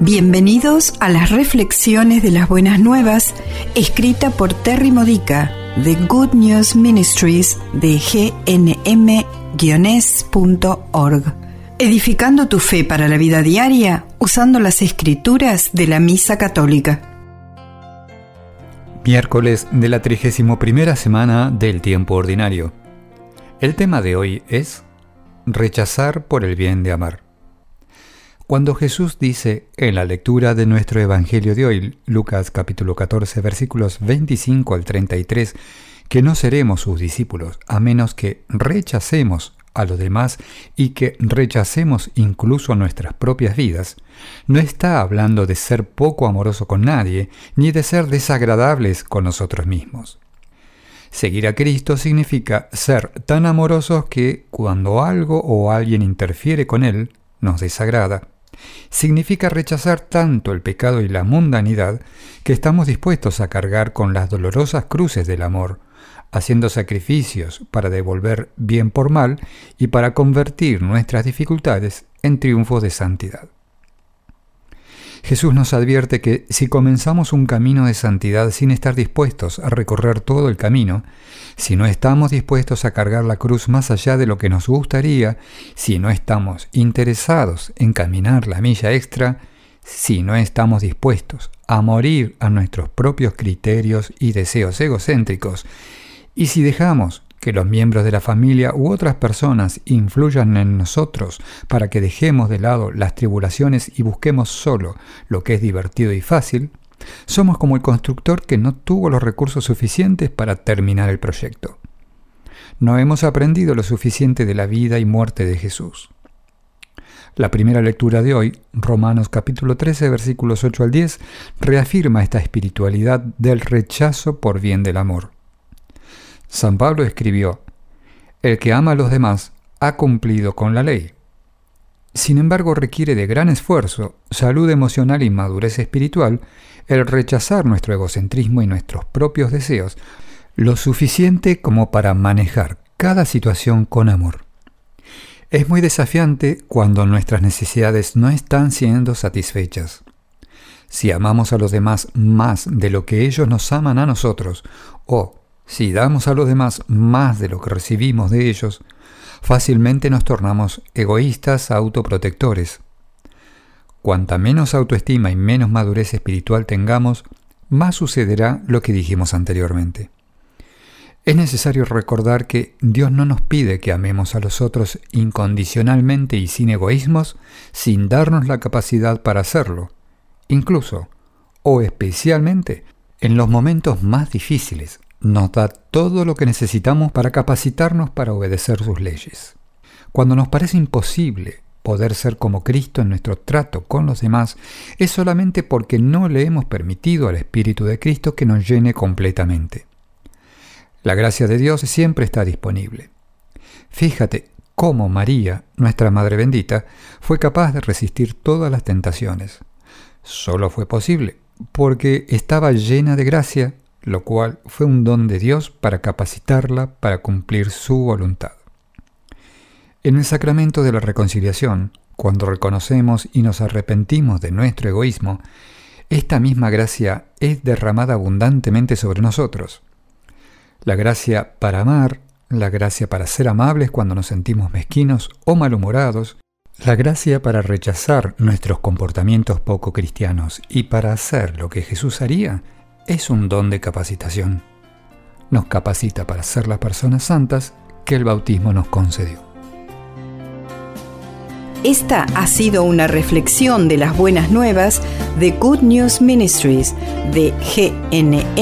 Bienvenidos a las reflexiones de las buenas nuevas, escrita por Terry Modica de Good News Ministries de gnm-es.org. Edificando tu fe para la vida diaria usando las escrituras de la Misa Católica. Miércoles de la 31 semana del tiempo ordinario. El tema de hoy es rechazar por el bien de amar. Cuando Jesús dice en la lectura de nuestro Evangelio de hoy, Lucas capítulo 14 versículos 25 al 33, que no seremos sus discípulos a menos que rechacemos a los demás y que rechacemos incluso nuestras propias vidas, no está hablando de ser poco amoroso con nadie, ni de ser desagradables con nosotros mismos. Seguir a Cristo significa ser tan amorosos que cuando algo o alguien interfiere con Él, nos desagrada, significa rechazar tanto el pecado y la mundanidad que estamos dispuestos a cargar con las dolorosas cruces del amor, haciendo sacrificios para devolver bien por mal y para convertir nuestras dificultades en triunfos de santidad. Jesús nos advierte que si comenzamos un camino de santidad sin estar dispuestos a recorrer todo el camino, si no estamos dispuestos a cargar la cruz más allá de lo que nos gustaría, si no estamos interesados en caminar la milla extra, si no estamos dispuestos a morir a nuestros propios criterios y deseos egocéntricos, y si dejamos que los miembros de la familia u otras personas influyan en nosotros para que dejemos de lado las tribulaciones y busquemos solo lo que es divertido y fácil, somos como el constructor que no tuvo los recursos suficientes para terminar el proyecto. No hemos aprendido lo suficiente de la vida y muerte de Jesús. La primera lectura de hoy, Romanos capítulo 13, versículos 8 al 10, reafirma esta espiritualidad del rechazo por bien del amor. San Pablo escribió, El que ama a los demás ha cumplido con la ley. Sin embargo, requiere de gran esfuerzo, salud emocional y madurez espiritual el rechazar nuestro egocentrismo y nuestros propios deseos lo suficiente como para manejar cada situación con amor. Es muy desafiante cuando nuestras necesidades no están siendo satisfechas. Si amamos a los demás más de lo que ellos nos aman a nosotros, o si damos a los demás más de lo que recibimos de ellos, fácilmente nos tornamos egoístas autoprotectores. Cuanta menos autoestima y menos madurez espiritual tengamos, más sucederá lo que dijimos anteriormente. Es necesario recordar que Dios no nos pide que amemos a los otros incondicionalmente y sin egoísmos, sin darnos la capacidad para hacerlo, incluso, o especialmente, en los momentos más difíciles, nos da todo lo que necesitamos para capacitarnos para obedecer sus leyes. Cuando nos parece imposible poder ser como Cristo en nuestro trato con los demás, es solamente porque no le hemos permitido al Espíritu de Cristo que nos llene completamente. La gracia de Dios siempre está disponible. Fíjate cómo María, nuestra Madre bendita, fue capaz de resistir todas las tentaciones. Solo fue posible porque estaba llena de gracia lo cual fue un don de Dios para capacitarla para cumplir su voluntad. En el sacramento de la reconciliación, cuando reconocemos y nos arrepentimos de nuestro egoísmo, esta misma gracia es derramada abundantemente sobre nosotros. La gracia para amar, la gracia para ser amables cuando nos sentimos mezquinos o malhumorados, la gracia para rechazar nuestros comportamientos poco cristianos y para hacer lo que Jesús haría, es un don de capacitación. Nos capacita para ser las personas santas que el bautismo nos concedió. Esta ha sido una reflexión de las buenas nuevas de Good News Ministries de gnm-es.org.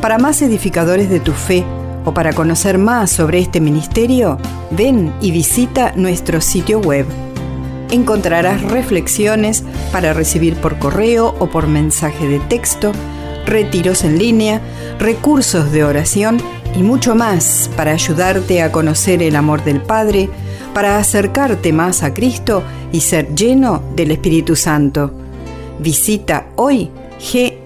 Para más edificadores de tu fe o para conocer más sobre este ministerio, ven y visita nuestro sitio web encontrarás reflexiones para recibir por correo o por mensaje de texto, retiros en línea, recursos de oración y mucho más para ayudarte a conocer el amor del Padre, para acercarte más a Cristo y ser lleno del Espíritu Santo. Visita hoy gnm-es.org.